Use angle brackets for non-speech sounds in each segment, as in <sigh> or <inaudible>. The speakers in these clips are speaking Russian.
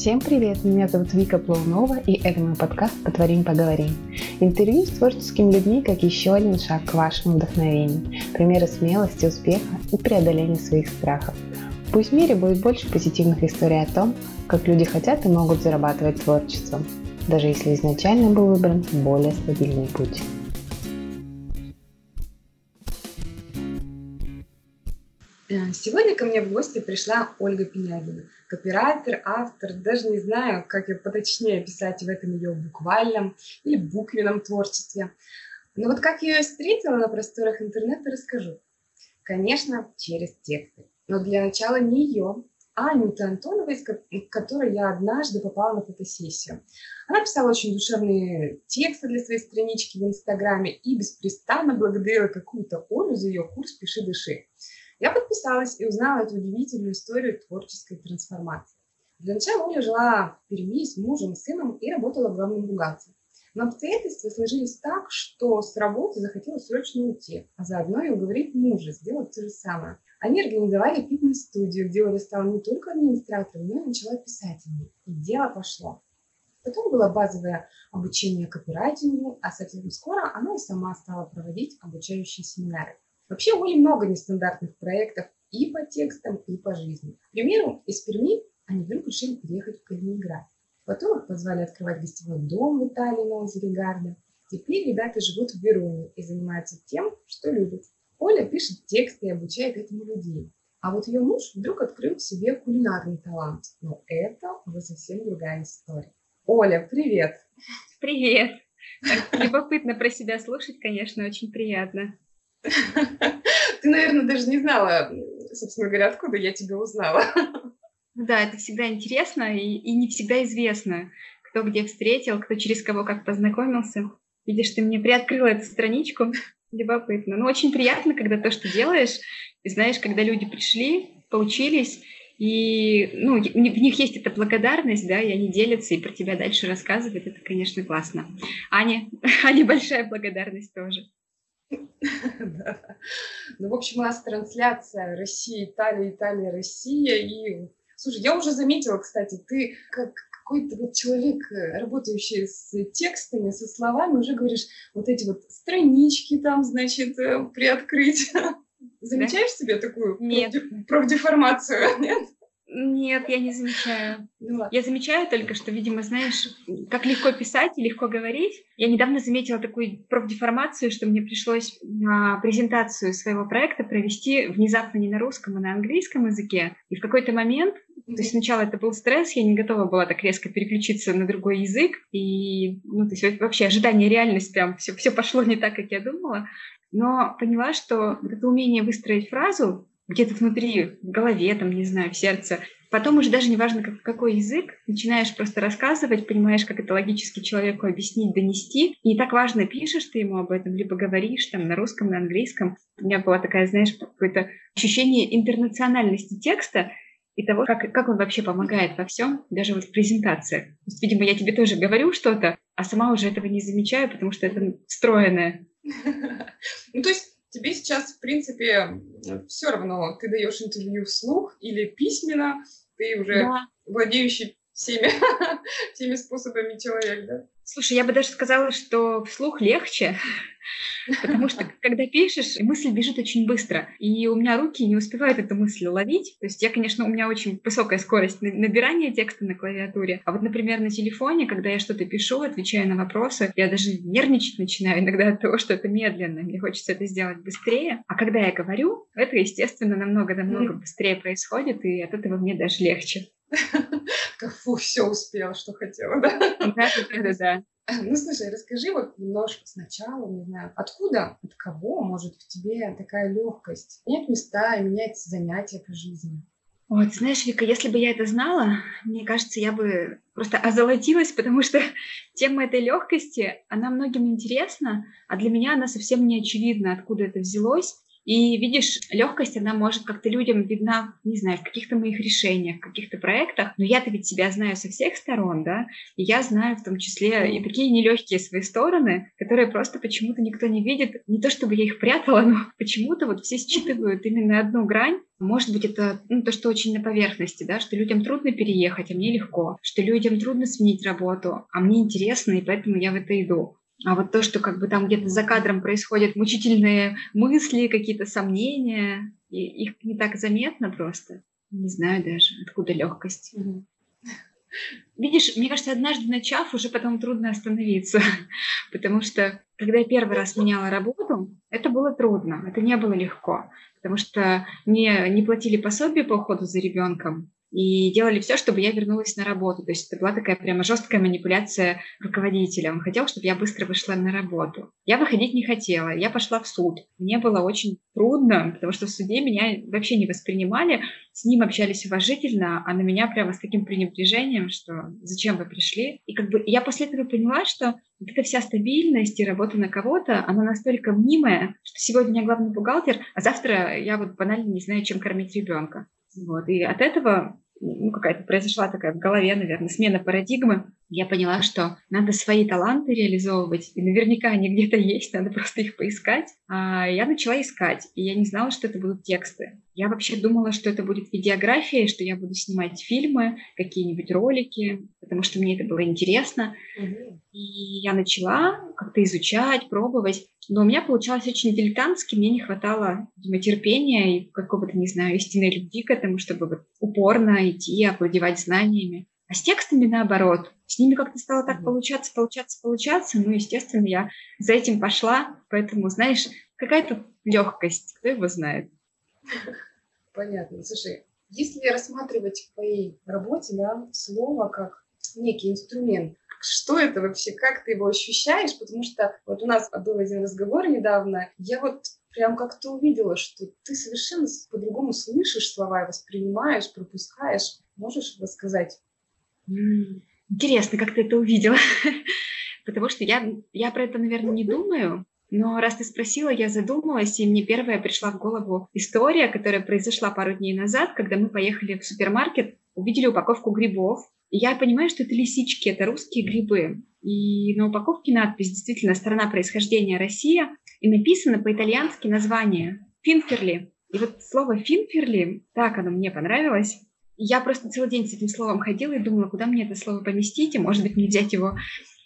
Всем привет! Меня зовут Вика Плаунова, и это мой подкаст «Потворим, поговорим». Интервью с творческими людьми как еще один шаг к вашему вдохновению, примеры смелости, успеха и преодоления своих страхов. Пусть в мире будет больше позитивных историй о том, как люди хотят и могут зарабатывать творчеством, даже если изначально был выбран более стабильный путь. Э, сегодня ко мне в гости пришла Ольга Пенягина, копирайтер, автор, даже не знаю, как ее поточнее описать в этом ее буквальном или буквенном творчестве. Но вот как я ее встретила на просторах интернета, расскажу. Конечно, через тексты. Но для начала не ее, а Аниты Антоновой, с которой я однажды попала на фотосессию. Она писала очень душевные тексты для своей странички в Инстаграме и беспрестанно благодарила какую-то Олю за ее курс «Пиши, дыши». Я подписалась и узнала эту удивительную историю творческой трансформации. Для начала Оля жила в Перми с мужем сыном и работала главным бухгалтером. Но обстоятельства сложились так, что с работы захотелось срочно уйти, а заодно и уговорить мужа сделать то же самое. Они организовали фитнес-студию, где Оля стала не только администратором, но и начала ней. И дело пошло. Потом было базовое обучение копирайтингу, а совсем скоро она и сама стала проводить обучающие семинары. Вообще у Оли много нестандартных проектов и по текстам, и по жизни. К примеру, из Перми они вдруг решили переехать в Калининград. Потом их позвали открывать гостевой дом в Италии на озере Гарда. Теперь ребята живут в Вероне и занимаются тем, что любят. Оля пишет тексты и обучает этому людей. А вот ее муж вдруг открыл в себе кулинарный талант. Но это уже совсем другая история. Оля, привет! Привет! Любопытно про себя слушать, конечно, очень приятно. Ты, наверное, даже не знала, собственно говоря, откуда я тебя узнала. Да, это всегда интересно и, и не всегда известно, кто где встретил, кто через кого как познакомился. Видишь, ты мне приоткрыла эту страничку. Любопытно. Ну, очень приятно, когда то, что делаешь, и знаешь, когда люди пришли, поучились, и ну, в них есть эта благодарность, да, и они делятся и про тебя дальше рассказывают. Это, конечно, классно. Аня, <laughs> Ане большая благодарность тоже. Ну, в общем, у нас трансляция Россия, Италия, Италия, Россия. И, слушай, я уже заметила, кстати, ты как какой-то вот человек, э, работающий с текстами, со словами, уже говоришь вот эти вот странички там, значит, э, приоткрыть. Замечаешь себе такую Нет. профдеформацию, нет? Нет, я не замечаю. Ну, я замечаю только, что, видимо, знаешь, как легко писать и легко говорить. Я недавно заметила такую профдеформацию, что мне пришлось на презентацию своего проекта провести внезапно не на русском, а на английском языке. И в какой-то момент, то есть сначала это был стресс, я не готова была так резко переключиться на другой язык. И, ну, то есть вообще ожидание, реальность прям, все, все пошло не так, как я думала. Но поняла, что вот это умение выстроить фразу, где-то внутри, в голове, там, не знаю, в сердце. Потом уже даже не важно, как, какой язык, начинаешь просто рассказывать, понимаешь, как это логически человеку объяснить, донести. И не так важно, пишешь ты ему об этом, либо говоришь там на русском, на английском. У меня была такая, знаешь, какое-то ощущение интернациональности текста, и того, как, как он вообще помогает во всем, даже вот в презентациях. То есть, видимо, я тебе тоже говорю что-то, а сама уже этого не замечаю, потому что это встроенное. Ну, то есть тебе сейчас, в принципе, все равно, ты даешь интервью вслух или письменно, ты уже да. владеющий всеми, <laughs> всеми способами человек, да? Слушай, я бы даже сказала, что вслух легче, <laughs> потому что когда пишешь, мысль бежит очень быстро, и у меня руки не успевают эту мысль ловить. То есть я, конечно, у меня очень высокая скорость набирания текста на клавиатуре, а вот, например, на телефоне, когда я что-то пишу, отвечаю на вопросы, я даже нервничать начинаю иногда от того, что это медленно, мне хочется это сделать быстрее. А когда я говорю, это, естественно, намного-намного быстрее происходит, и от этого мне даже легче. <laughs> Фу, все успела, что хотела, да? Да, да, да. <laughs> Ну, слушай, расскажи вот немножко сначала, не знаю, откуда, от кого может в тебе такая легкость менять места и менять занятия по жизни? Ой, ты знаешь, Вика, если бы я это знала, мне кажется, я бы просто озолотилась, потому что <laughs> тема этой легкости, она многим интересна, а для меня она совсем не очевидна, откуда это взялось. И видишь, легкость, она может как-то людям видна, не знаю, в каких-то моих решениях, в каких-то проектах, но я-то ведь себя знаю со всех сторон, да, и я знаю в том числе и такие нелегкие свои стороны, которые просто почему-то никто не видит. Не то чтобы я их прятала, <laughs> но почему-то вот все считывают именно одну грань, может быть, это ну, то, что очень на поверхности, да, что людям трудно переехать, а мне легко, что людям трудно сменить работу, а мне интересно, и поэтому я в это иду. А вот то, что как бы там где-то за кадром происходят мучительные мысли, какие-то сомнения, и их не так заметно просто. Не знаю даже, откуда легкость. Видишь, мне кажется, однажды начав, уже потом трудно остановиться, <laughs> потому что когда я первый раз меняла работу, это было трудно, это не было легко, потому что мне не платили пособие по уходу за ребенком, и делали все, чтобы я вернулась на работу. То есть это была такая прямо жесткая манипуляция руководителя. Он хотел, чтобы я быстро вышла на работу. Я выходить не хотела, я пошла в суд. Мне было очень трудно, потому что в суде меня вообще не воспринимали, с ним общались уважительно, а на меня прямо с таким пренебрежением, что зачем вы пришли. И как бы я после этого поняла, что вот эта вся стабильность и работа на кого-то, она настолько мнимая, что сегодня я главный бухгалтер, а завтра я вот банально не знаю, чем кормить ребенка. Вот. И от этого ну, какая-то произошла такая в голове, наверное, смена парадигмы. Я поняла, что надо свои таланты реализовывать, и наверняка они где-то есть, надо просто их поискать. А я начала искать, и я не знала, что это будут тексты. Я вообще думала, что это будет видеография, что я буду снимать фильмы, какие-нибудь ролики, потому что мне это было интересно. Угу. И я начала как-то изучать, пробовать. Но у меня получалось очень дилетантски, мне не хватало, видимо, терпения и какого-то, не знаю, истинной любви к этому, чтобы вот упорно идти, овладевать знаниями. А с текстами наоборот. С ними как-то стало так получаться, получаться, получаться. Ну, естественно, я за этим пошла. Поэтому, знаешь, какая-то легкость, кто его знает. Понятно. Слушай, если рассматривать в твоей работе, да, слово как некий инструмент, что это вообще, как ты его ощущаешь, потому что вот у нас был один разговор недавно, я вот прям как-то увидела, что ты совершенно по-другому слышишь слова, воспринимаешь, пропускаешь. Можешь рассказать? Интересно, как ты это увидела. <laughs> Потому что я, я про это, наверное, не думаю. Но раз ты спросила, я задумалась, и мне первая пришла в голову история, которая произошла пару дней назад, когда мы поехали в супермаркет, увидели упаковку грибов, я понимаю, что это лисички, это русские грибы. И на упаковке надпись действительно «Страна происхождения Россия», и написано по-итальянски название «Финферли». И вот слово «финферли», так оно мне понравилось. я просто целый день с этим словом ходила и думала, куда мне это слово поместить, и, может быть, мне взять его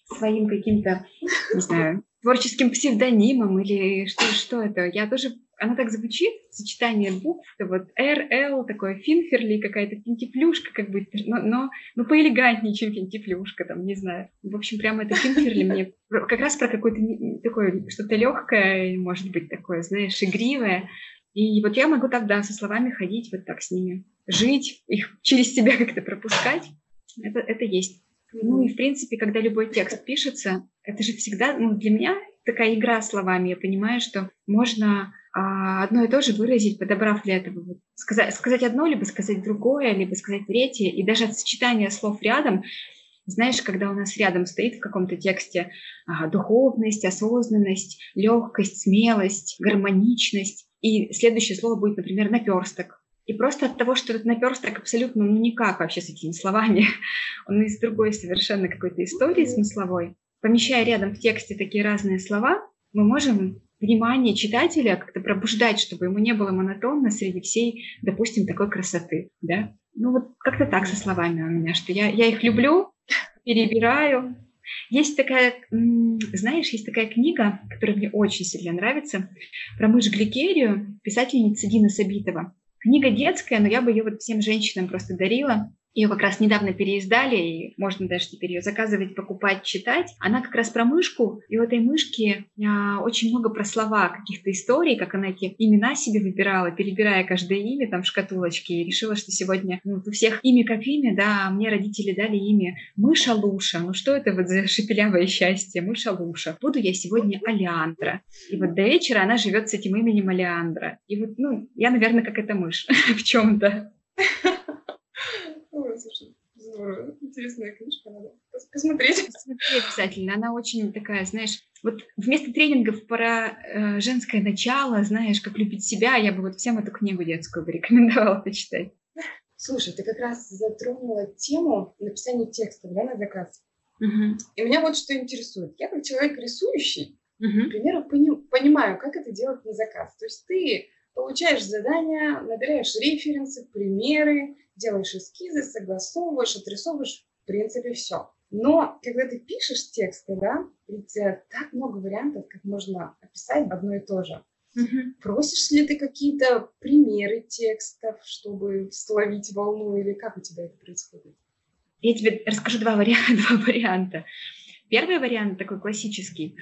своим каким-то, не знаю, творческим псевдонимом или что, что это. Я тоже оно так звучит, сочетание букв, это вот R, L, такое финферли, какая-то финтифлюшка, как бы, но, но, но поэлегантнее, чем финтифлюшка, там, не знаю. В общем, прямо это финферли мне как раз про какое-то такое, что-то легкое, может быть, такое, знаешь, игривое. И вот я могу тогда со словами ходить, вот так с ними, жить, их через себя как-то пропускать. Это, это есть. Ну и, в принципе, когда любой текст пишется, это же всегда, ну, для меня такая игра словами. Я понимаю, что можно одно и то же выразить, подобрав для этого. Вот, сказать, сказать одно, либо сказать другое, либо сказать третье. И даже от сочетания слов рядом, знаешь, когда у нас рядом стоит в каком-то тексте а, духовность, осознанность, легкость, смелость, гармоничность, и следующее слово будет, например, наперсток. И просто от того, что этот наперсток абсолютно ну, никак вообще с этими словами, <laughs> он из другой совершенно какой-то истории смысловой, помещая рядом в тексте такие разные слова, мы можем внимание читателя как-то пробуждать, чтобы ему не было монотонно среди всей, допустим, такой красоты, да. Ну вот как-то так со словами у меня, что я, я их люблю, <laughs> перебираю. Есть такая, знаешь, есть такая книга, которая мне очень сильно нравится, про мышь Гликерию, писательница Дина Сабитова. Книга детская, но я бы ее вот всем женщинам просто дарила. Ее как раз недавно переиздали, и можно даже теперь ее заказывать, покупать, читать. Она как раз про мышку, и у этой мышки а, очень много про слова, каких-то историй, как она эти имена себе выбирала, перебирая каждое имя там в шкатулочке, и решила, что сегодня ну, у всех имя как имя, да, а мне родители дали имя Мыша Луша. Ну что это вот за шепелявое счастье, Мыша Луша. Буду я сегодня Алиандра. И вот до вечера она живет с этим именем Алиандра. И вот, ну, я, наверное, как эта мышь <laughs> в чем-то. Здорово. Интересная книжка, надо посмотреть. Посмотреть обязательно. Она очень такая, знаешь, вот вместо тренингов про э, женское начало, знаешь, как любить себя, я бы вот всем эту книгу детскую бы рекомендовала почитать. Слушай, ты как раз затронула тему написания текстов да, на заказ. Угу. И меня вот что интересует. Я как человек рисующий, угу. к примеру, пони- понимаю, как это делать на заказ. То есть ты получаешь задания, набираешь референсы, примеры, делаешь эскизы, согласовываешь, отрисовываешь, в принципе, все. Но когда ты пишешь тексты, да, ведь так много вариантов, как можно описать одно и то же. Угу. Просишь ли ты какие-то примеры текстов, чтобы словить волну, или как у тебя это происходит? Я тебе расскажу два варианта. <laughs> Два варианта. Первый вариант такой классический.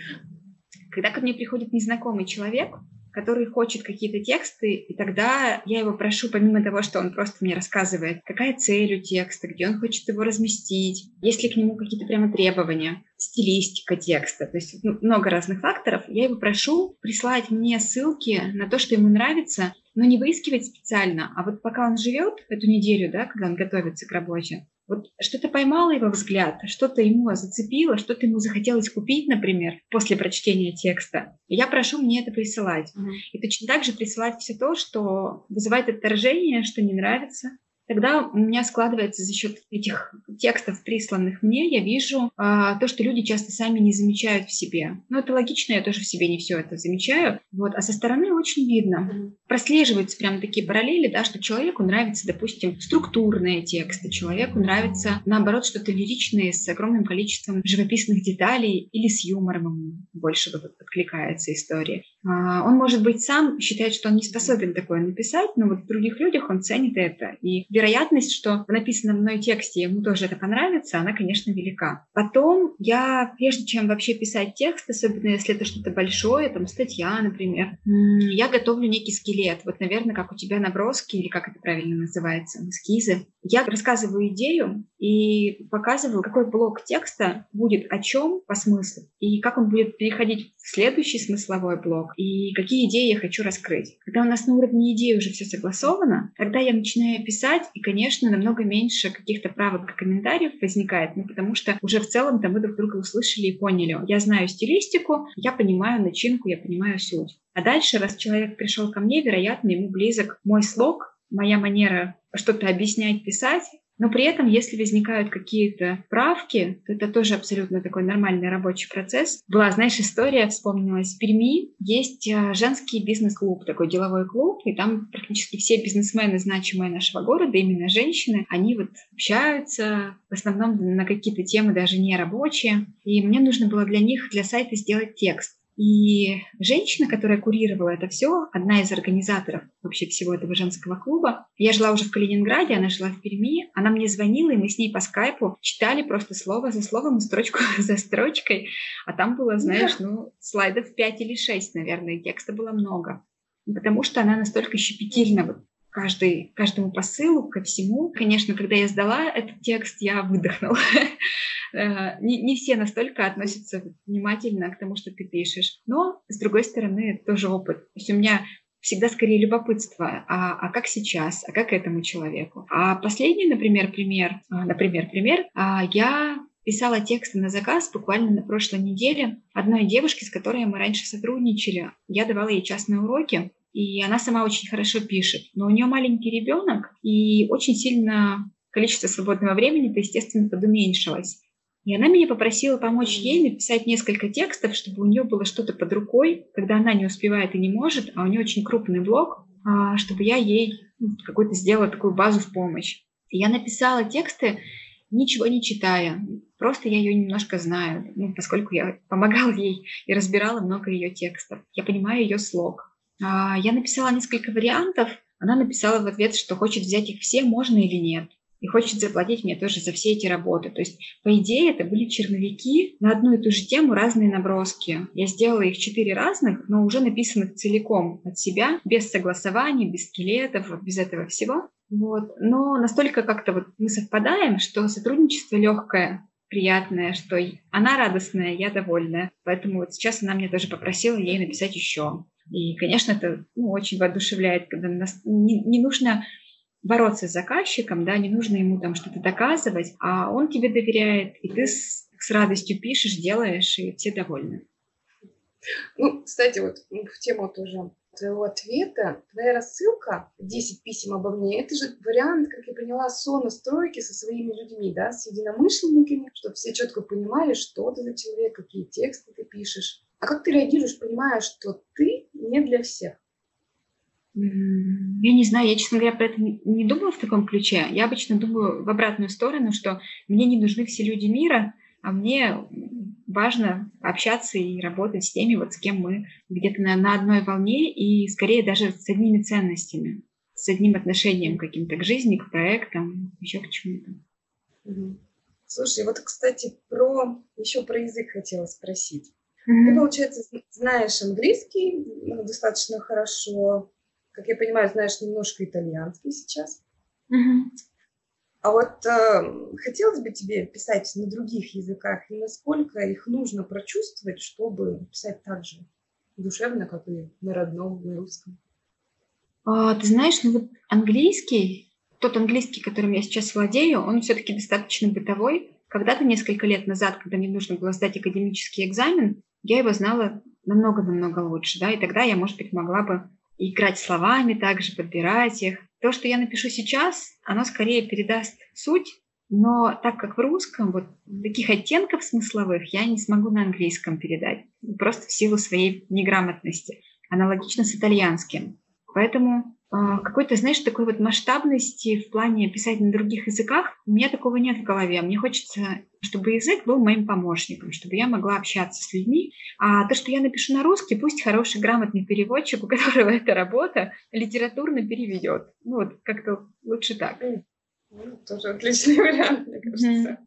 Когда ко мне приходит незнакомый человек, который хочет какие-то тексты, и тогда я его прошу, помимо того, что он просто мне рассказывает, какая цель у текста, где он хочет его разместить, есть ли к нему какие-то прямо требования, стилистика текста, то есть ну, много разных факторов, я его прошу прислать мне ссылки на то, что ему нравится, но не выискивать специально, а вот пока он живет эту неделю, да, когда он готовится к работе, вот что-то поймало его взгляд, что-то ему зацепило, что-то ему захотелось купить, например, после прочтения текста. И я прошу мне это присылать. Mm-hmm. И точно так же присылать все то, что вызывает отторжение, что не нравится, тогда у меня складывается за счет этих текстов, присланных мне, я вижу а, то, что люди часто сами не замечают в себе. Ну, это логично, я тоже в себе не все это замечаю. Вот. А со стороны очень видно. Прослеживаются прям такие параллели, да, что человеку нравится, допустим, структурные тексты, человеку нравится, наоборот, что-то лиричное с огромным количеством живописных деталей или с юмором больше вот откликается история. А, он, может быть, сам считает, что он не способен такое написать, но вот в других людях он ценит это. И вероятность, что в написанном мной тексте ему тоже это понравится, она, конечно, велика. Потом я, прежде чем вообще писать текст, особенно если это что-то большое, там статья, например, я готовлю некий скелет. Вот, наверное, как у тебя наброски, или как это правильно называется, эскизы. Я рассказываю идею и показываю, какой блок текста будет о чем по смыслу, и как он будет переходить в следующий смысловой блок, и какие идеи я хочу раскрыть. Когда у нас на уровне идеи уже все согласовано, тогда я начинаю писать, и, конечно, намного меньше каких-то правок и комментариев возникает, ну, потому что уже в целом-то мы друг друга услышали и поняли. Я знаю стилистику, я понимаю начинку, я понимаю суть. А дальше, раз человек пришел ко мне, вероятно, ему близок мой слог, моя манера что-то объяснять, писать, но при этом, если возникают какие-то правки, то это тоже абсолютно такой нормальный рабочий процесс. Была, знаешь, история, вспомнилась, в Перми есть э, женский бизнес-клуб, такой деловой клуб, и там практически все бизнесмены, значимые нашего города, именно женщины, они вот общаются, в основном на какие-то темы даже не рабочие. И мне нужно было для них, для сайта сделать текст. И женщина, которая курировала это все, одна из организаторов вообще всего этого женского клуба, я жила уже в Калининграде, она жила в Перми, она мне звонила, и мы с ней по скайпу читали просто слово за словом, строчку <laughs> за строчкой, а там было, знаешь, ну, слайдов 5 или 6, наверное, текста было много. Потому что она настолько щепетильна вот каждый, каждому посылу, ко всему. Конечно, когда я сдала этот текст, я выдохнула. <laughs> Э, не, не все настолько относятся внимательно к тому, что ты пишешь. Но, с другой стороны, это тоже опыт. То есть у меня всегда скорее любопытство, а, а как сейчас, а как этому человеку. А последний, например, пример, а, например, пример, а, я писала тексты на заказ буквально на прошлой неделе одной девушке, с которой мы раньше сотрудничали. Я давала ей частные уроки, и она сама очень хорошо пишет. Но у нее маленький ребенок, и очень сильно количество свободного времени-то, естественно, подуменьшилось. И она меня попросила помочь ей написать несколько текстов, чтобы у нее было что-то под рукой, когда она не успевает и не может, а у нее очень крупный блог, а, чтобы я ей ну, какую-то сделала такую базу в помощь. И я написала тексты, ничего не читая, просто я ее немножко знаю, ну, поскольку я помогала ей и разбирала много ее текстов. Я понимаю ее слог. А, я написала несколько вариантов, она написала в ответ, что хочет взять их все, можно или нет и хочет заплатить мне тоже за все эти работы. То есть, по идее, это были черновики на одну и ту же тему, разные наброски. Я сделала их четыре разных, но уже написанных целиком от себя, без согласований, без скелетов, без этого всего. Вот. Но настолько как-то вот мы совпадаем, что сотрудничество легкое, приятное, что она радостная, я довольная. Поэтому вот сейчас она мне тоже попросила ей написать еще. И, конечно, это ну, очень воодушевляет, когда нас не, не нужно бороться с заказчиком, да, не нужно ему там что-то доказывать, а он тебе доверяет, и ты с, с радостью пишешь, делаешь, и все довольны. Ну, кстати, вот в тему тоже твоего ответа, твоя рассылка 10 писем обо мне, это же вариант, как я поняла, сонастройки со своими людьми, да, с единомышленниками, чтобы все четко понимали, что ты за человек, какие тексты ты пишешь. А как ты реагируешь, понимая, что ты не для всех? Я не знаю, я, честно говоря, про это не думала в таком ключе. Я обычно думаю в обратную сторону, что мне не нужны все люди мира, а мне важно общаться и работать с теми, вот с кем мы где-то на, на одной волне и скорее даже с одними ценностями, с одним отношением каким-то к жизни, к проектам, еще к чему-то. Слушай, вот, кстати, про еще про язык хотела спросить. Mm-hmm. Ты, получается, знаешь английский ну, достаточно хорошо, как я понимаю, знаешь немножко итальянский сейчас. Mm-hmm. А вот э, хотелось бы тебе писать на других языках, и насколько их нужно прочувствовать, чтобы писать так же душевно, как и на родном, на русском? А, ты знаешь, ну вот английский, тот английский, которым я сейчас владею, он все-таки достаточно бытовой. Когда-то несколько лет назад, когда мне нужно было сдать академический экзамен, я его знала намного-намного лучше, да, и тогда я, может быть, могла бы играть словами также, подбирать их. То, что я напишу сейчас, оно скорее передаст суть, но так как в русском вот таких оттенков смысловых я не смогу на английском передать, просто в силу своей неграмотности, аналогично с итальянским. Поэтому какой-то, знаешь, такой вот масштабности в плане писать на других языках у меня такого нет в голове. Мне хочется, чтобы язык был моим помощником, чтобы я могла общаться с людьми. А то, что я напишу на русский, пусть хороший, грамотный переводчик, у которого <laughs> эта работа, литературно переведет. Ну вот, как-то лучше так. Ну, тоже отличный <laughs> вариант, мне кажется.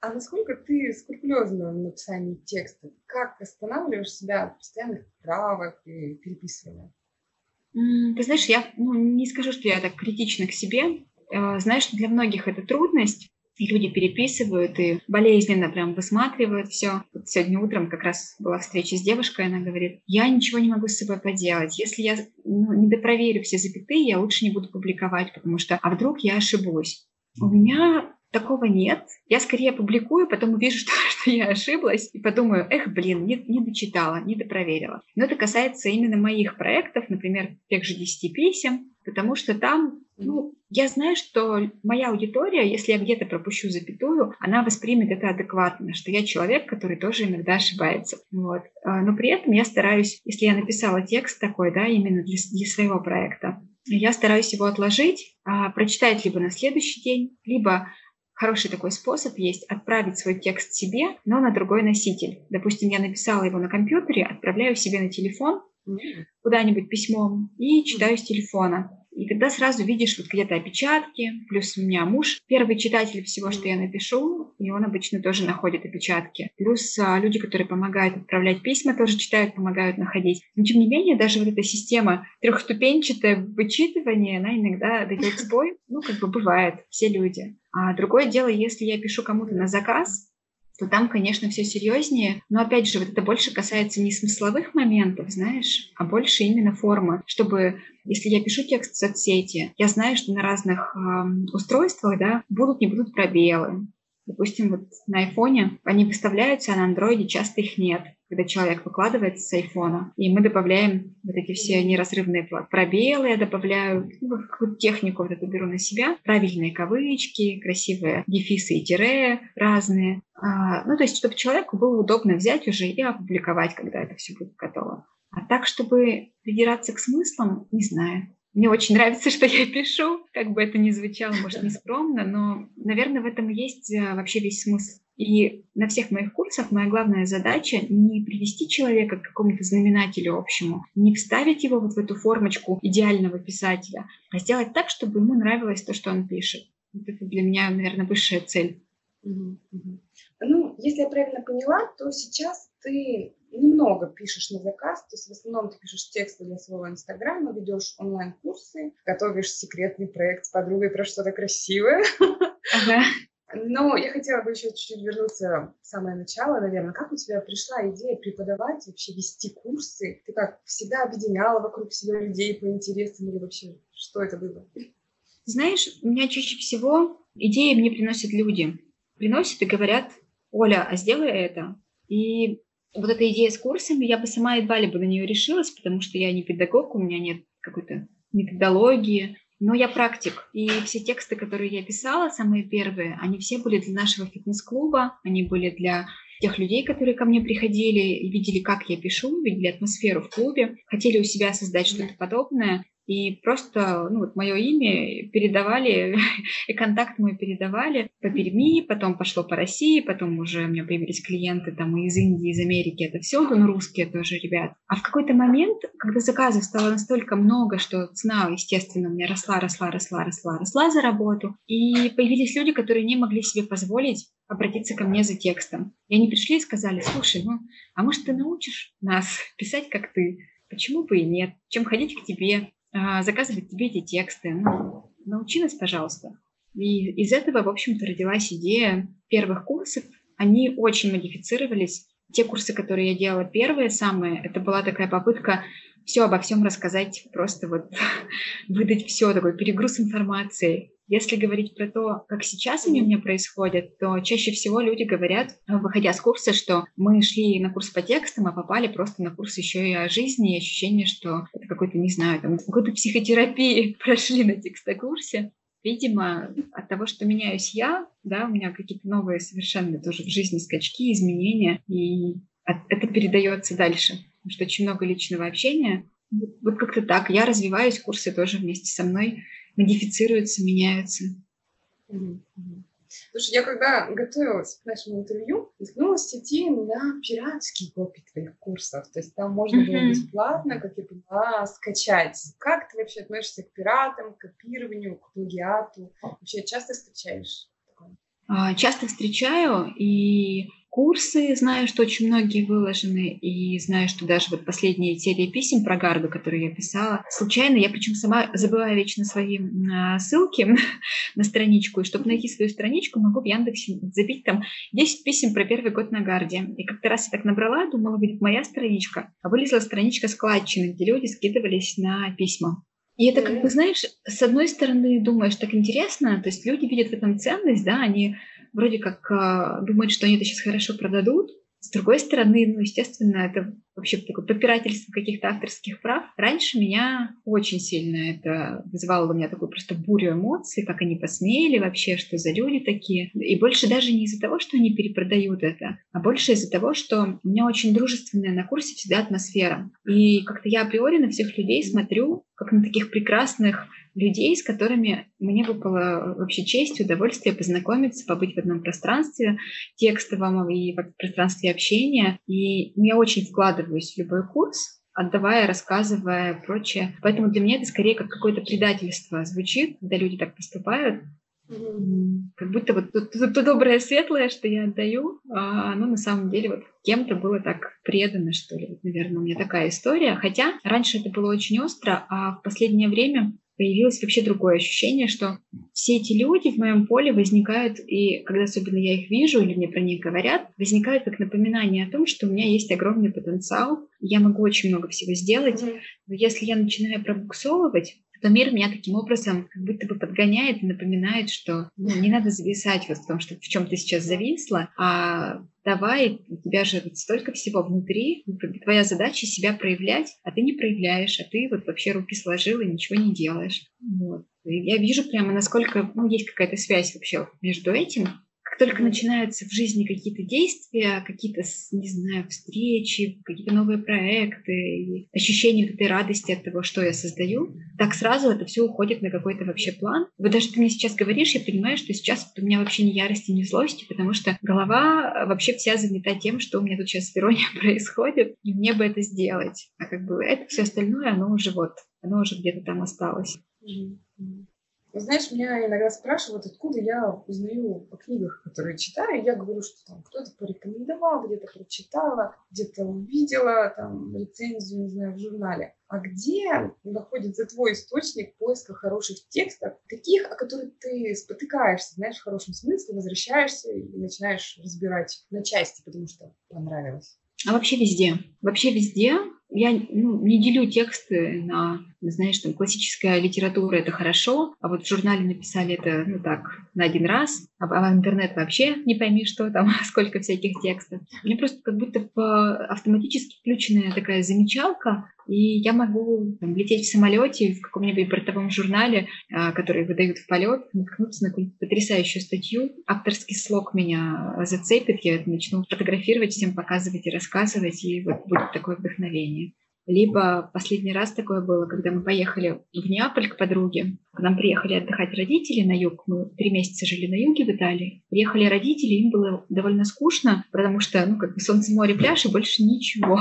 А насколько ты скрупулезна в написании текста? Как останавливаешь себя от постоянных правок и переписывания? Ты знаешь, я ну, не скажу, что я так критична к себе. Э, знаешь, для многих это трудность, люди переписывают и болезненно прям высматривают все. Вот сегодня утром как раз была встреча с девушкой, она говорит, я ничего не могу с собой поделать. Если я ну, не допроверю все запятые, я лучше не буду публиковать, потому что, а вдруг я ошибусь. У меня Такого нет. Я скорее публикую, потом увижу, <laughs> что, что я ошиблась, и подумаю, эх, блин, не, не дочитала, не допроверила. Но это касается именно моих проектов, например, тех же 10 писем, потому что там, ну, я знаю, что моя аудитория, если я где-то пропущу запятую, она воспримет это адекватно, что я человек, который тоже иногда ошибается. Вот. А, но при этом я стараюсь, если я написала текст такой, да, именно для, для своего проекта, я стараюсь его отложить, а, прочитать либо на следующий день, либо Хороший такой способ есть отправить свой текст себе, но на другой носитель. Допустим, я написала его на компьютере, отправляю себе на телефон куда-нибудь письмом и читаю с телефона. И тогда сразу видишь вот где-то опечатки, плюс у меня муж первый читатель всего, что я напишу, и он обычно тоже находит опечатки. Плюс а, люди, которые помогают отправлять письма, тоже читают, помогают находить. Но тем не менее, даже вот эта система трехступенчатое вычитывание, она иногда дает <laughs> сбой. Ну, как бы бывает, все люди. А другое дело, если я пишу кому-то на заказ, то там, конечно, все серьезнее. Но опять же, вот это больше касается не смысловых моментов, знаешь, а больше именно формы, чтобы если я пишу текст в соцсети, я знаю, что на разных э, устройствах, да, будут, не будут пробелы, Допустим, вот на айфоне они выставляются, а на андроиде часто их нет, когда человек выкладывает с айфона. И мы добавляем вот эти все неразрывные пробелы, я добавляю ну, какую-то технику вот эту беру на себя, правильные кавычки, красивые дефисы и тире разные. А, ну, то есть, чтобы человеку было удобно взять уже и опубликовать, когда это все будет готово. А так, чтобы придираться к смыслам, не знаю. Мне очень нравится, <laughs> что я пишу, как бы это ни звучало, может, не скромно, но, наверное, в этом есть э, вообще весь смысл. И на всех моих курсах моя главная задача не привести человека к какому-то знаменателю общему, не вставить его вот в эту формочку идеального писателя, а сделать так, чтобы ему нравилось то, что он пишет. Вот это для меня, наверное, высшая цель. Ну, если я правильно поняла, то сейчас ты немного пишешь на заказ, то есть в основном ты пишешь тексты для своего инстаграма, ведешь онлайн-курсы, готовишь секретный проект с подругой про что-то красивое. Ага. Но я хотела бы еще чуть-чуть вернуться в самое начало, наверное. Как у тебя пришла идея преподавать, вообще вести курсы? Ты как всегда объединяла вокруг себя людей по интересам или вообще что это было? Знаешь, у меня чаще всего идеи мне приносят люди. Приносят и говорят, Оля, а сделай это. И вот эта идея с курсами, я бы сама едва ли бы на нее решилась, потому что я не педагог, у меня нет какой-то методологии, но я практик, и все тексты, которые я писала, самые первые, они все были для нашего фитнес-клуба, они были для тех людей, которые ко мне приходили и видели, как я пишу, видели атмосферу в клубе, хотели у себя создать что-то подобное. И просто, ну, вот мое имя передавали, <laughs> и контакт мой передавали по Перми, потом пошло по России, потом уже у меня появились клиенты там из Индии, из Америки, это все, ну, русские тоже ребят. А в какой-то момент, когда заказов стало настолько много, что цена, естественно, у меня росла, росла, росла, росла, росла за работу, и появились люди, которые не могли себе позволить обратиться ко мне за текстом. И они пришли и сказали, слушай, ну, а может ты научишь нас <laughs> писать, как ты? Почему бы и нет? Чем ходить к тебе? А, заказывать тебе эти тексты. Ну, научи нас, пожалуйста. И из этого, в общем-то, родилась идея первых курсов. Они очень модифицировались. Те курсы, которые я делала первые, самые, это была такая попытка все обо всем рассказать, просто вот <laughs> выдать все, такой перегруз информации. Если говорить про то, как сейчас они у меня происходят, то чаще всего люди говорят, выходя с курса, что мы шли на курс по текстам, а попали просто на курс еще и о жизни, и ощущение, что это какой-то, не знаю, там, какой-то психотерапии <laughs> прошли на текстокурсе. Видимо, от того, что меняюсь я, да, у меня какие-то новые совершенно тоже в жизни скачки, изменения, и это передается дальше, потому что очень много личного общения. Вот как-то так. Я развиваюсь, курсы тоже вместе со мной модифицируются, меняются. Слушай, я когда готовилась к нашему интервью, наткнулась статьи на пиратский копии твоих курсов. То есть там можно было бесплатно, как я поняла, скачать. Как ты вообще относишься к пиратам, к копированию, к плагиату? Вообще часто встречаешь такое? А, часто встречаю, и курсы, знаю, что очень многие выложены, и знаю, что даже вот последние серии писем про Гарду, которые я писала, случайно, я причем сама забываю вечно свои а, ссылки <laughs> на страничку, и чтобы найти свою страничку, могу в Яндексе забить там 10 писем про первый год на Гарде. И как-то раз я так набрала, думала, будет моя страничка, а вылезла страничка складчины, где люди скидывались на письма. И это, как бы, знаешь, с одной стороны, думаешь, так интересно, то есть люди видят в этом ценность, да, они вроде как э, думают, что они это сейчас хорошо продадут. С другой стороны, ну, естественно, это вообще такое попирательство каких-то авторских прав. Раньше меня очень сильно это вызывало у меня такую просто бурю эмоций, как они посмели вообще, что за люди такие. И больше даже не из-за того, что они перепродают это, а больше из-за того, что у меня очень дружественная на курсе всегда атмосфера. И как-то я априори на всех людей смотрю, как на таких прекрасных людей, с которыми мне выпало вообще честь удовольствие познакомиться, побыть в одном пространстве текстовом и в пространстве общения. И я очень вкладываюсь в любой курс, отдавая, рассказывая, прочее. Поэтому для меня это скорее как какое-то предательство звучит, когда люди так поступают. Как будто вот то, то, то доброе светлое, что я отдаю, а оно на самом деле вот кем-то было так предано, что ли. Вот, наверное, у меня такая история. Хотя раньше это было очень остро, а в последнее время появилось вообще другое ощущение, что все эти люди в моем поле возникают, и когда особенно я их вижу или мне про них говорят, возникают как напоминание о том, что у меня есть огромный потенциал, я могу очень много всего сделать, но если я начинаю пробуксовывать, то мир меня таким образом как будто бы подгоняет и напоминает, что ну, не надо зависать вот в том, что в чем ты сейчас зависла, а давай, у тебя же столько всего внутри, твоя задача себя проявлять, а ты не проявляешь, а ты вот вообще руки сложил и ничего не делаешь. Вот. И я вижу прямо, насколько ну, есть какая-то связь вообще между этим, только начинаются в жизни какие-то действия, какие-то, не знаю, встречи, какие-то новые проекты, ощущение этой радости от того, что я создаю, так сразу это все уходит на какой-то вообще план. Вот даже ты мне сейчас говоришь, я понимаю, что сейчас у меня вообще ни ярости, ни злости, потому что голова вообще вся занята тем, что у меня тут сейчас в Вероне происходит, и мне бы это сделать. А как бы это все остальное, оно уже вот, оно уже где-то там осталось. Mm-hmm. Знаешь, меня иногда спрашивают, откуда я узнаю о книгах, которые читаю. Я говорю, что там кто-то порекомендовал, где-то прочитала, где-то увидела там рецензию, не знаю, в журнале. А где находится твой источник поиска хороших текстов, таких, о которых ты спотыкаешься, знаешь, в хорошем смысле, возвращаешься и начинаешь разбирать на части, потому что понравилось? А вообще везде. Вообще везде. Я ну, не делю тексты на, знаешь, там классическая литература это хорошо, а вот в журнале написали это, ну так, на один раз, а, а в интернет вообще не пойми, что там, <laughs> сколько всяких текстов. Мне просто как будто автоматически включенная такая замечалка, и я могу там, лететь в самолете в каком-нибудь бортовом журнале, а, который выдают в полет, наткнуться на какую-нибудь потрясающую статью. Авторский слог меня зацепит, я начну фотографировать, всем показывать и рассказывать, и вот будет такое вдохновение. Либо последний раз такое было, когда мы поехали в Неаполь к подруге. К нам приехали отдыхать родители на юг. Мы три месяца жили на юге в Италии. Приехали родители, им было довольно скучно, потому что, ну, как бы солнце, море, пляж и больше ничего.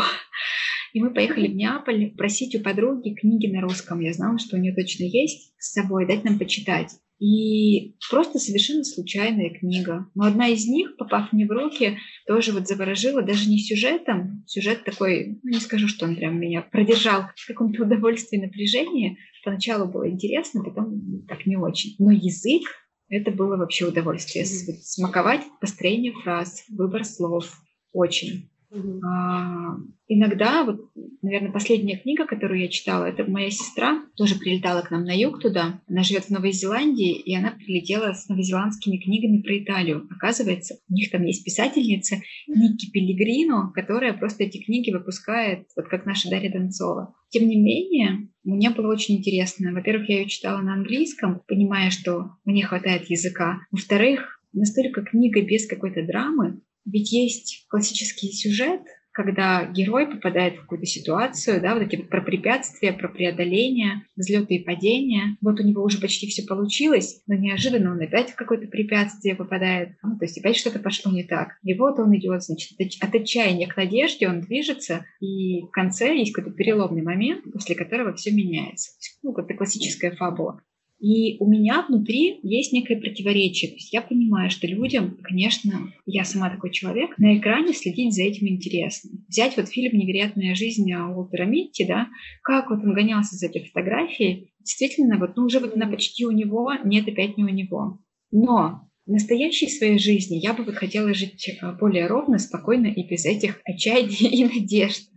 И мы поехали в Неаполь просить у подруги книги на русском. Я знала, что у нее точно есть с собой, дать нам почитать. И просто совершенно случайная книга. Но одна из них, попав мне в руки, тоже вот заворожила, даже не сюжетом. Сюжет такой, ну не скажу, что он прям меня продержал в каком-то <laughs> удовольствии, напряжении. Поначалу было интересно, потом так не очень. Но язык это было вообще удовольствие. Смаковать построение фраз, выбор слов. Очень. А, иногда, вот, наверное, последняя книга, которую я читала, это моя сестра тоже прилетала к нам на юг туда. Она живет в Новой Зеландии, и она прилетела с новозеландскими книгами про Италию. Оказывается, у них там есть писательница Ники Пеллигрино, которая просто эти книги выпускает, вот как наша Дарья Донцова. Тем не менее, мне было очень интересно. Во-первых, я ее читала на английском, понимая, что мне хватает языка. Во-вторых, настолько книга без какой-то драмы, ведь есть классический сюжет, когда герой попадает в какую-то ситуацию, да, вот вот про препятствия, про преодоление, взлеты и падения. Вот у него уже почти все получилось, но неожиданно он опять в какое-то препятствие попадает, ну, то есть опять что-то пошло не так. И вот он идет, значит, от отчаяния к надежде он движется, и в конце есть какой-то переломный момент, после которого все меняется. Ну, как-то классическая фабула. И у меня внутри есть некое противоречие. То есть я понимаю, что людям, конечно, я сама такой человек, на экране следить за этим интересно. Взять вот фильм «Невероятная жизнь» Уолтера Митти, да, как вот он гонялся за этой фотографией, действительно, вот, ну, уже вот она почти у него, нет, опять не у него. Но в настоящей своей жизни я бы вот хотела жить э, более ровно, спокойно и без этих отчаяний <laughs> и надежд.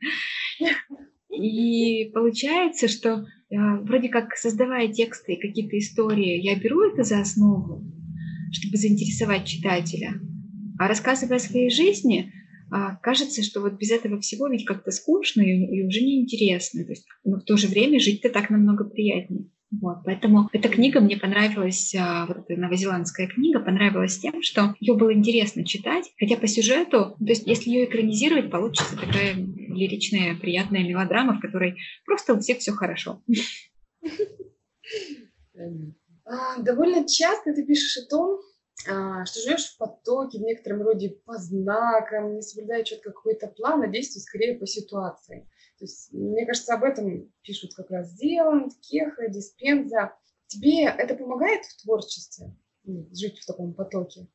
И получается, что вроде как создавая тексты и какие-то истории, я беру это за основу, чтобы заинтересовать читателя. А рассказывая о своей жизни, а, кажется, что вот без этого всего ведь как-то скучно и, уже неинтересно. То есть, но в то же время жить-то так намного приятнее. Вот, поэтому эта книга мне понравилась, а, вот эта новозеландская книга понравилась тем, что ее было интересно читать, хотя по сюжету, то есть если ее экранизировать, получится такая лиричная, приятная мелодрама, в которой просто у всех все хорошо. А, довольно часто ты пишешь о том, а, что живешь в потоке, в некотором роде по знакам, не соблюдая четко какой-то план, а действуешь скорее по ситуации. То есть, мне кажется, об этом пишут как раз Зеланд, Кеха, Диспенза. Тебе это помогает в творчестве, ну, жить в таком потоке?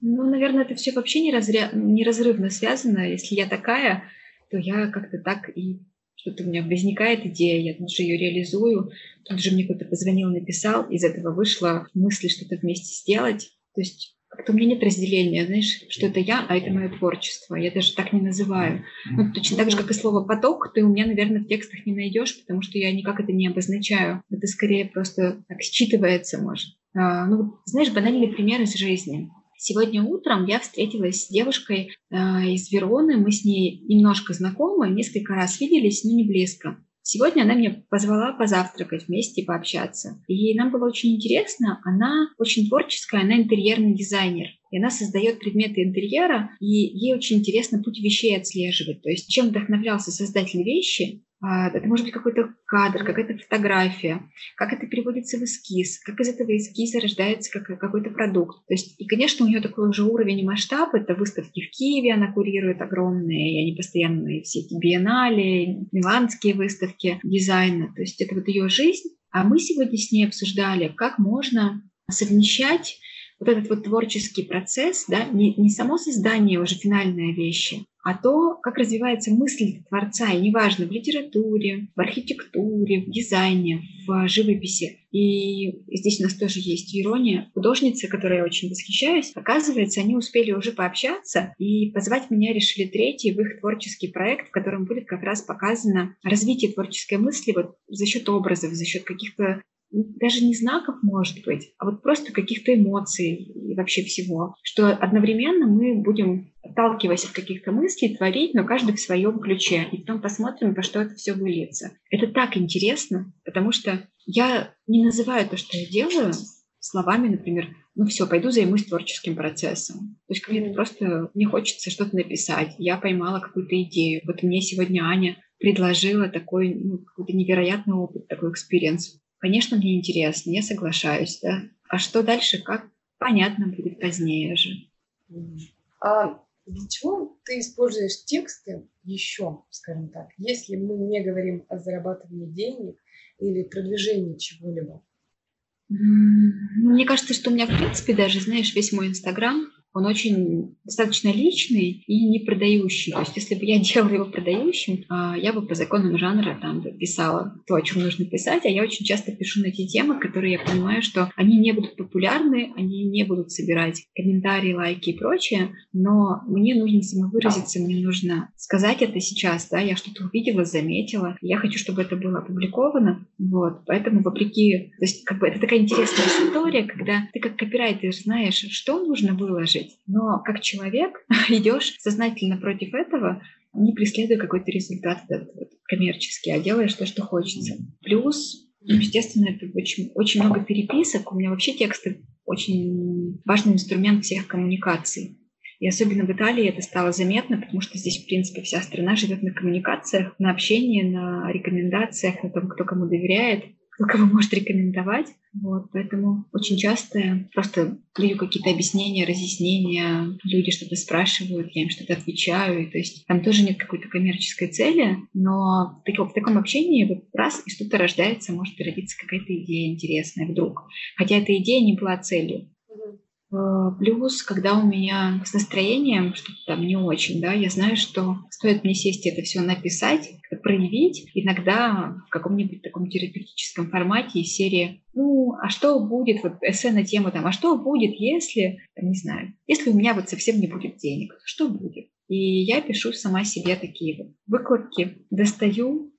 Ну, наверное, это все вообще неразря... неразрывно связано. Если я такая, то я как-то так и что-то у меня возникает идея, я тут же ее реализую, тут же мне кто-то позвонил, написал, из этого вышло мысли что-то вместе сделать. То есть как-то у меня нет разделения, знаешь, что это я, а это мое творчество. Я даже так не называю. Ну, точно так же, как и слово «поток», ты у меня, наверное, в текстах не найдешь, потому что я никак это не обозначаю. Это скорее просто так считывается, может. А, ну, знаешь, банальный пример из жизни. Сегодня утром я встретилась с девушкой э, из Вероны. Мы с ней немножко знакомы, несколько раз виделись, но не близко. Сегодня она меня позвала позавтракать вместе и пообщаться. И нам было очень интересно. Она очень творческая, она интерьерный дизайнер. И она создает предметы интерьера, и ей очень интересно путь вещей отслеживать. То есть чем вдохновлялся создатель вещи, это может быть какой-то кадр, какая-то фотография, как это переводится в эскиз, как из этого эскиза рождается какой-то продукт. То есть, и, конечно, у нее такой уже уровень и масштаб, это выставки в Киеве она курирует огромные, и они постоянно, все эти биеннале, миланские выставки дизайна, то есть это вот ее жизнь. А мы сегодня с ней обсуждали, как можно совмещать вот этот вот творческий процесс, да, не, не само создание уже финальной вещи, а то, как развивается мысль творца, и неважно, в литературе, в архитектуре, в дизайне, в живописи. И здесь у нас тоже есть ирония. Художницы, которой я очень восхищаюсь, оказывается, они успели уже пообщаться и позвать меня решили третий в их творческий проект, в котором будет как раз показано развитие творческой мысли вот за счет образов, за счет каких-то даже не знаков, может быть, а вот просто каких-то эмоций и вообще всего, что одновременно мы будем, отталкиваясь от каких-то мыслей, творить, но каждый в своем ключе, и потом посмотрим, во что это все выльется. Это так интересно, потому что я не называю то, что я делаю, словами, например, ну все, пойду займусь творческим процессом. То есть мне просто не хочется что-то написать. Я поймала какую-то идею. Вот мне сегодня Аня предложила такой ну, какой-то невероятный опыт, такой экспириенс. Конечно, мне интересно, я соглашаюсь, да. А что дальше, как понятно будет позднее же. А для чего ты используешь тексты еще, скажем так, если мы не говорим о зарабатывании денег или продвижении чего-либо? Мне кажется, что у меня, в принципе, даже, знаешь, весь мой Инстаграм он очень достаточно личный и не продающий. То есть, если бы я <laughs> делала его продающим, а, я бы по законам жанра там писала то, о чем нужно писать, а я очень часто пишу на те темы, которые я понимаю, что они не будут популярны, они не будут собирать комментарии, лайки и прочее, но мне нужно самовыразиться, мне нужно сказать это сейчас, да, я что-то увидела, заметила, я хочу, чтобы это было опубликовано, вот, поэтому вопреки, то есть как бы это такая интересная история, когда ты как копирайтер знаешь, что нужно выложить, жить. Но как человек <laughs> идешь сознательно против этого, не преследуя какой-то результат этот вот, коммерческий, а делаешь то, что хочется. Плюс, естественно, это очень, очень много переписок. У меня вообще тексты очень важный инструмент всех коммуникаций. И особенно в Италии это стало заметно, потому что здесь, в принципе, вся страна живет на коммуникациях, на общении, на рекомендациях, на том, кто кому доверяет кого может рекомендовать. Вот, поэтому очень часто просто даю какие-то объяснения, разъяснения, люди что-то спрашивают, я им что-то отвечаю. То есть там тоже нет какой-то коммерческой цели, но в, таком, в таком общении вот раз и что-то рождается, может родиться какая-то идея интересная вдруг. Хотя эта идея не была целью. Э, плюс, когда у меня с настроением что-то там не очень, да, я знаю, что стоит мне сесть это все написать, проявить, иногда в каком-нибудь таком терапевтическом формате из серии, ну, а что будет, вот эссе на тему там, а что будет, если, не знаю, если у меня вот совсем не будет денег, что будет? И я пишу сама себе такие вот выкладки, достаю,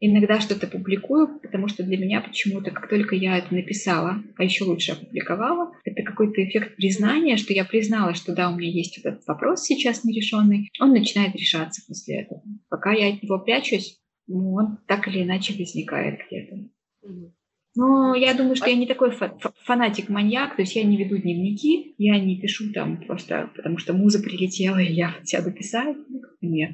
Иногда что-то публикую, потому что для меня почему-то, как только я это написала, а еще лучше опубликовала, это какой-то эффект признания, что я признала, что да, у меня есть этот вопрос сейчас нерешенный, он начинает решаться после этого. Пока я от него прячусь, ну, он так или иначе возникает где-то. Но я думаю, что я не такой фанатик-маньяк, то есть я не веду дневники, я не пишу там просто потому, что муза прилетела, и я сяду писать. Нет.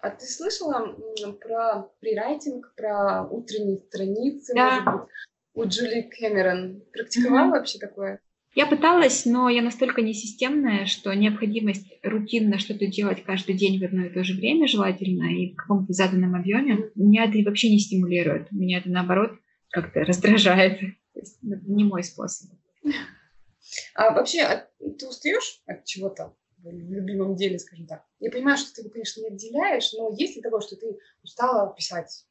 А ты слышала про прирайтинг, про утренние страницы, да. может быть, у Джули Кэмерон? Практиковала mm-hmm. вообще такое? Я пыталась, но я настолько несистемная, что необходимость рутинно что-то делать каждый день в одно и то же время желательно и в каком-то заданном объеме, меня это вообще не стимулирует. Меня это наоборот как-то раздражает. То есть, это не мой способ. А вообще, а ты устаешь от чего-то? В любимом деле, скажем так. Я понимаю, что ты его, конечно, не отделяешь, но есть ли того, что ты устала писать?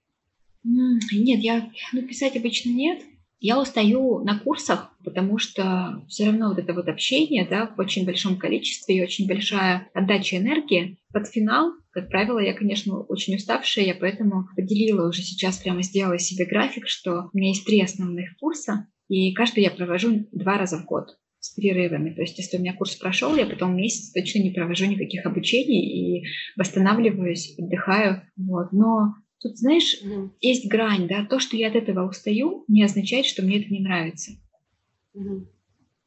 Нет, я ну, писать обычно нет. Я устаю на курсах, потому что все равно вот это вот общение да, в очень большом количестве и очень большая отдача энергии. Под финал, как правило, я, конечно, очень уставшая, я поэтому поделила уже сейчас, прямо сделала себе график, что у меня есть три основных курса, и каждый я провожу два раза в год с перерывами. То есть, если у меня курс прошел, я потом месяц точно не провожу никаких обучений и восстанавливаюсь, отдыхаю. Вот. Но тут, знаешь, mm-hmm. есть грань, да, то, что я от этого устаю, не означает, что мне это не нравится. Mm-hmm.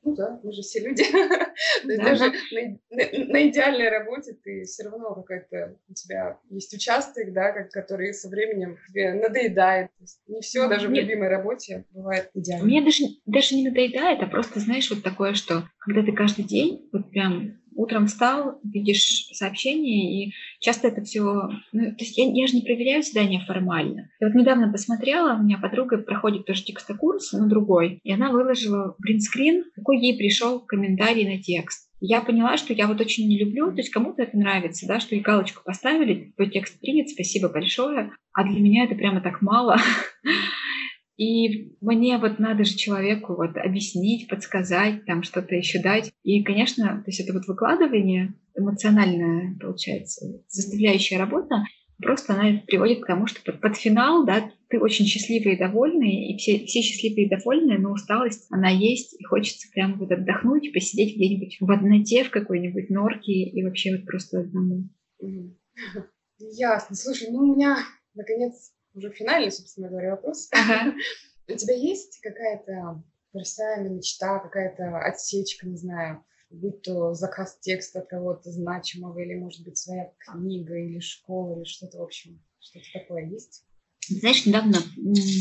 Ну да, мы же все люди. <laughs> Да. Даже на, на, на идеальной работе ты все равно какой-то у тебя есть участок, да, который со временем тебе надоедает. не все даже в любимой работе бывает идеально. Мне даже, даже не надоедает, а просто, знаешь, вот такое, что когда ты каждый день вот прям утром встал, видишь сообщение, и часто это все... Ну, то есть я, я же не проверяю задания формально. Я вот недавно посмотрела, у меня подруга проходит тоже текстокурс, но другой, и она выложила принтскрин, какой ей пришел комментарий на текст. Я поняла, что я вот очень не люблю, то есть кому-то это нравится, да, что и галочку поставили, твой текст принят, спасибо большое, а для меня это прямо так мало. <laughs> И мне вот надо же человеку вот объяснить, подсказать, там что-то еще дать. И, конечно, то есть это вот выкладывание эмоциональная, получается, заставляющая работа, просто она приводит к тому, что под, под финал, да, ты очень счастливый и довольный, и все, все счастливые и довольные, но усталость, она есть, и хочется прямо вот отдохнуть, посидеть где-нибудь в одноте, в какой-нибудь норке, и вообще вот просто одному. <laughs> Ясно. Слушай, ну у меня, наконец, уже финальный, собственно говоря, вопрос. Ага. <laughs> У тебя есть какая-то профессиональная мечта, какая-то отсечка, не знаю, будь то заказ текста от кого-то значимого, или, может быть, своя книга, или школа, или что-то, в общем, что-то такое есть? Знаешь, недавно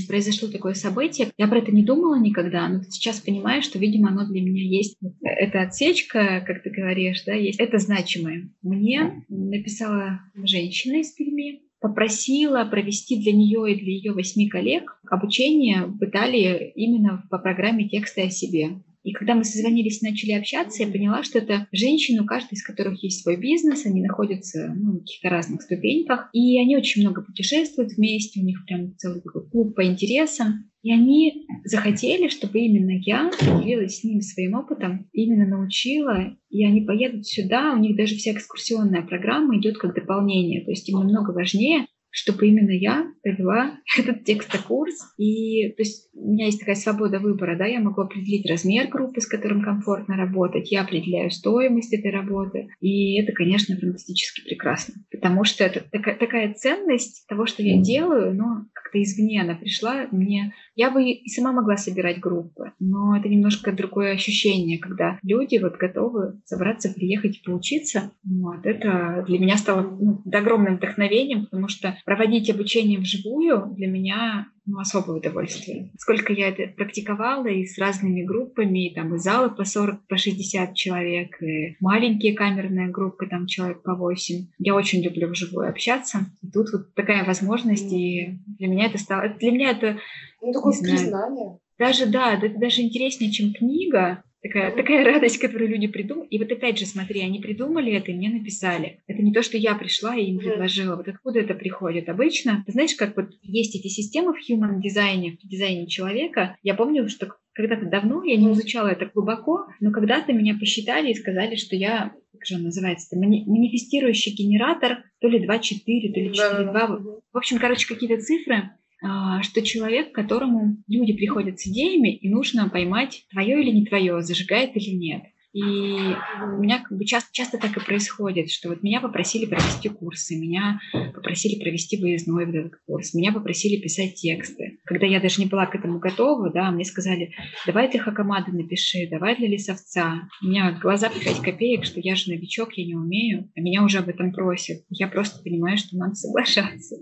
произошло такое событие. Я про это не думала никогда, но сейчас понимаю, что, видимо, оно для меня есть. Эта отсечка, как ты говоришь, да, есть. Это значимое. Мне написала женщина из Перми, попросила провести для нее и для ее восьми коллег обучение в Италии именно по программе текста о себе. И когда мы созвонились и начали общаться, я поняла, что это женщины, у каждой из которых есть свой бизнес, они находятся ну, на каких-то разных ступеньках, и они очень много путешествуют вместе, у них прям целый клуб по интересам. И они захотели, чтобы именно я поделилась с ними своим опытом, именно научила, и они поедут сюда, у них даже вся экскурсионная программа идет как дополнение, то есть им намного важнее чтобы именно я провела <laughs> этот текстокурс. И то есть у меня есть такая свобода выбора, да, я могу определить размер группы, с которым комфортно работать, я определяю стоимость этой работы. И это, конечно, фантастически прекрасно, потому что это такая, такая ценность того, что я делаю, но как-то извне она пришла мне. Я бы и сама могла собирать группы, но это немножко другое ощущение, когда люди вот готовы собраться, приехать и поучиться. Вот. Это для меня стало ну, огромным вдохновением, потому что проводить обучение вживую для меня ну, особое удовольствие. Сколько я это практиковала и с разными группами, и там и залы по 40, по 60 человек, и маленькие камерные группы, там человек по 8. Я очень люблю вживую общаться. И тут вот такая возможность, и для меня это стало... Для меня это... Ну, такое признание. Даже, да, это даже интереснее, чем книга, Такая, такая радость, которую люди придумали. И вот опять же, смотри, они придумали это и мне написали. Это не то, что я пришла и им предложила. Вот откуда это приходит? Обычно, ты знаешь, как вот есть эти системы в human дизайне, в дизайне человека. Я помню, что когда-то давно, я не изучала это глубоко, но когда-то меня посчитали и сказали, что я, как же он называется, мани- манифестирующий генератор, то ли 2.4, то ли 4.2. Да. В общем, короче, какие-то цифры. А, что человек, к которому люди приходят с идеями, и нужно поймать, твое или не твое, зажигает или нет. И у меня как бы часто, часто так и происходит, что вот меня попросили провести курсы, меня попросили провести выездной в этот курс, меня попросили писать тексты. Когда я даже не была к этому готова, да, мне сказали, давай ты хакамады напиши, давай для лесовца. У меня глаза по 5 копеек, что я же новичок, я не умею, а меня уже об этом просят. Я просто понимаю, что надо соглашаться.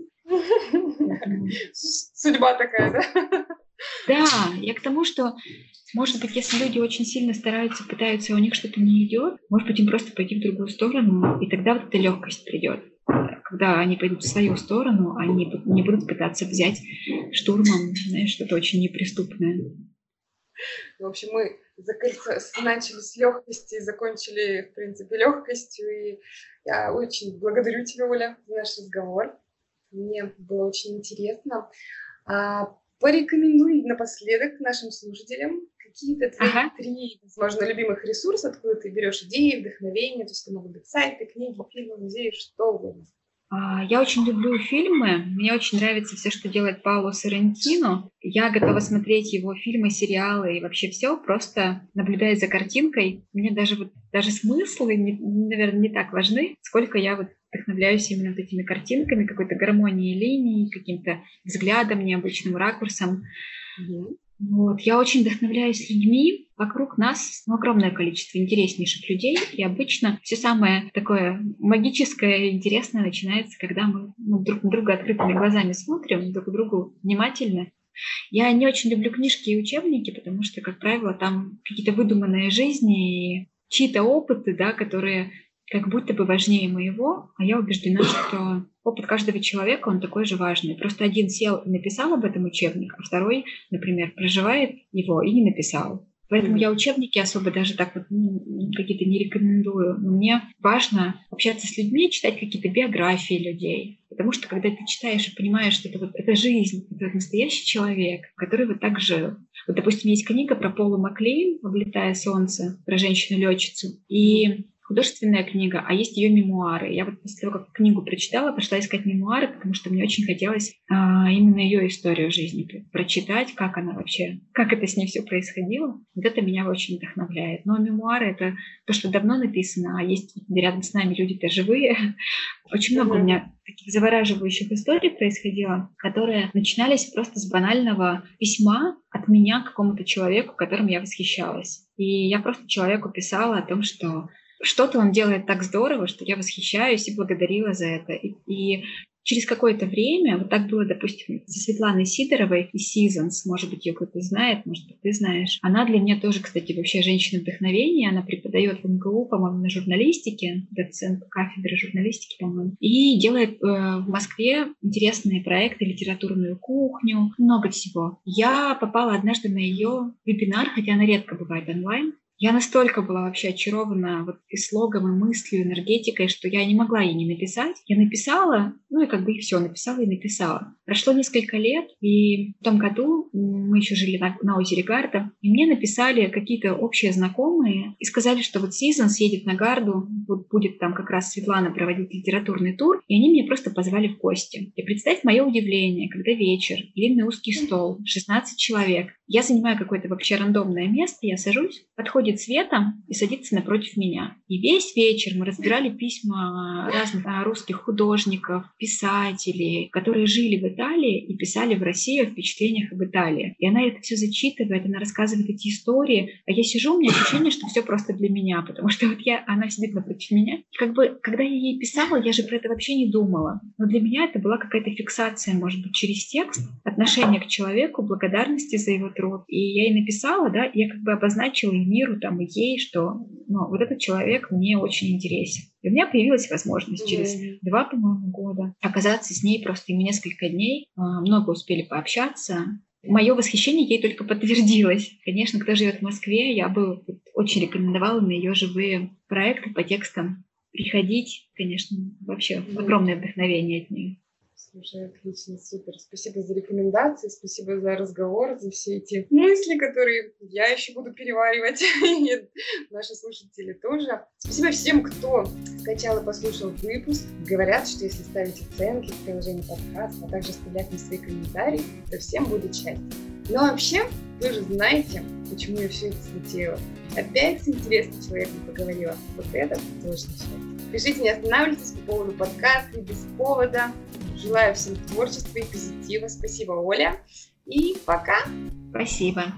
Судьба такая, да? Да, я к тому, что, может быть, если люди очень сильно стараются, пытаются, и у них что-то не идет, может быть, им просто пойти в другую сторону, и тогда вот эта легкость придет. Когда они пойдут в свою сторону, они не будут пытаться взять штурмом, знаешь, что-то очень неприступное. В общем, мы начали с легкости и закончили, в принципе, легкостью. И я очень благодарю тебя, Оля, за наш разговор. Мне было очень интересно. А, порекомендуй напоследок нашим слушателям какие-то твои ага. три, возможно, любимых ресурса, откуда ты берешь идеи, вдохновение, то есть это могут быть сайты, книги, фильмы, музеи, что угодно. А, я очень люблю фильмы. Мне очень нравится все, что делает Пауло Соррентино. Я готова смотреть его фильмы, сериалы и вообще все, просто наблюдая за картинкой. Мне даже вот даже смыслы, наверное, не так важны, сколько я вот вдохновляюсь именно вот этими картинками, какой-то гармонией линий, каким-то взглядом, необычным ракурсом. Mm-hmm. Вот. Я очень вдохновляюсь людьми. Вокруг нас ну, огромное количество интереснейших людей. И обычно все самое такое магическое, интересное начинается, когда мы ну, друг на друга открытыми глазами смотрим, друг к другу внимательно. Я не очень люблю книжки и учебники, потому что, как правило, там какие-то выдуманные жизни, и чьи-то опыты, да, которые как будто бы важнее моего, а я убеждена, что опыт каждого человека, он такой же важный. Просто один сел и написал об этом учебник, а второй, например, проживает его и не написал. Поэтому я учебники особо даже так вот ну, какие-то не рекомендую. Но мне важно общаться с людьми, читать какие-то биографии людей. Потому что когда ты читаешь и понимаешь, что это вот это жизнь, это настоящий человек, который вот так жил. Вот, допустим, есть книга про Полу Маклейн «Облетая солнце», про женщину-летчицу. И художественная книга, а есть ее мемуары. Я вот после того, как книгу прочитала, пошла искать мемуары, потому что мне очень хотелось а, именно ее историю жизни прочитать, как она вообще, как это с ней все происходило. Вот это меня очень вдохновляет. Но мемуары — это то, что давно написано, а есть рядом с нами люди-то живые. <laughs> Очень много у меня таких завораживающих историй происходило, которые начинались просто с банального письма от меня к какому-то человеку, которым я восхищалась. И я просто человеку писала о том, что что-то он делает так здорово, что я восхищаюсь и благодарила за это. И, и через какое-то время, вот так было, допустим, со Светланой Сидоровой из Seasons, может быть, ее кто-то знает, может быть, ты знаешь. Она для меня тоже, кстати, вообще женщина вдохновения. Она преподает в МГУ, по-моему, на журналистике, доцент кафедры журналистики, по-моему, и делает э, в Москве интересные проекты, литературную кухню, много всего. Я попала однажды на ее вебинар, хотя она редко бывает онлайн, я настолько была вообще очарована вот и слогом, и мыслью, энергетикой, что я не могла ей не написать. Я написала, ну и как бы и все, написала и написала. Прошло несколько лет, и в том году мы еще жили на, на озере Гарда, и мне написали какие-то общие знакомые и сказали, что вот Seasons едет на Гарду, вот будет там как раз Светлана проводить литературный тур, и они меня просто позвали в гости. И представь мое удивление, когда вечер, длинный узкий стол, 16 человек, я занимаю какое-то вообще рандомное место, я сажусь, подходит приходит Света и садится напротив меня. И весь вечер мы разбирали письма разных а, русских художников, писателей, которые жили в Италии и писали в России о впечатлениях об Италии. И она это все зачитывает, она рассказывает эти истории, а я сижу, у меня ощущение, что все просто для меня, потому что вот я, она сидит напротив меня. И как бы, когда я ей писала, я же про это вообще не думала. Но для меня это была какая-то фиксация, может быть, через текст, отношение к человеку, благодарности за его труд. И я ей написала, да, я как бы обозначила миру там ей, что ну, вот этот человек мне очень интересен. И у меня появилась возможность mm-hmm. через два, по-моему, года оказаться с ней просто ими несколько дней. А, много успели пообщаться. Мое восхищение ей только подтвердилось. Конечно, кто живет в Москве, я бы очень рекомендовала на ее живые проекты по текстам приходить. Конечно, вообще огромное вдохновение от нее. Слушай, отлично, супер. Спасибо за рекомендации, спасибо за разговор, за все эти мысли, которые я еще буду переваривать, <laughs> и наши слушатели тоже. Спасибо всем, кто скачал и послушал выпуск. Говорят, что если ставить оценки в приложении подкаста, а также оставлять мне свои комментарии, то всем будет счастье. Но вообще, вы же знаете, почему я все это затеяла. Опять с интересным человеком поговорила. Вот это точно счастье. Пишите, не останавливайтесь по поводу подкаста без повода. Желаю всем творчества и позитива. Спасибо, Оля. И пока. Спасибо.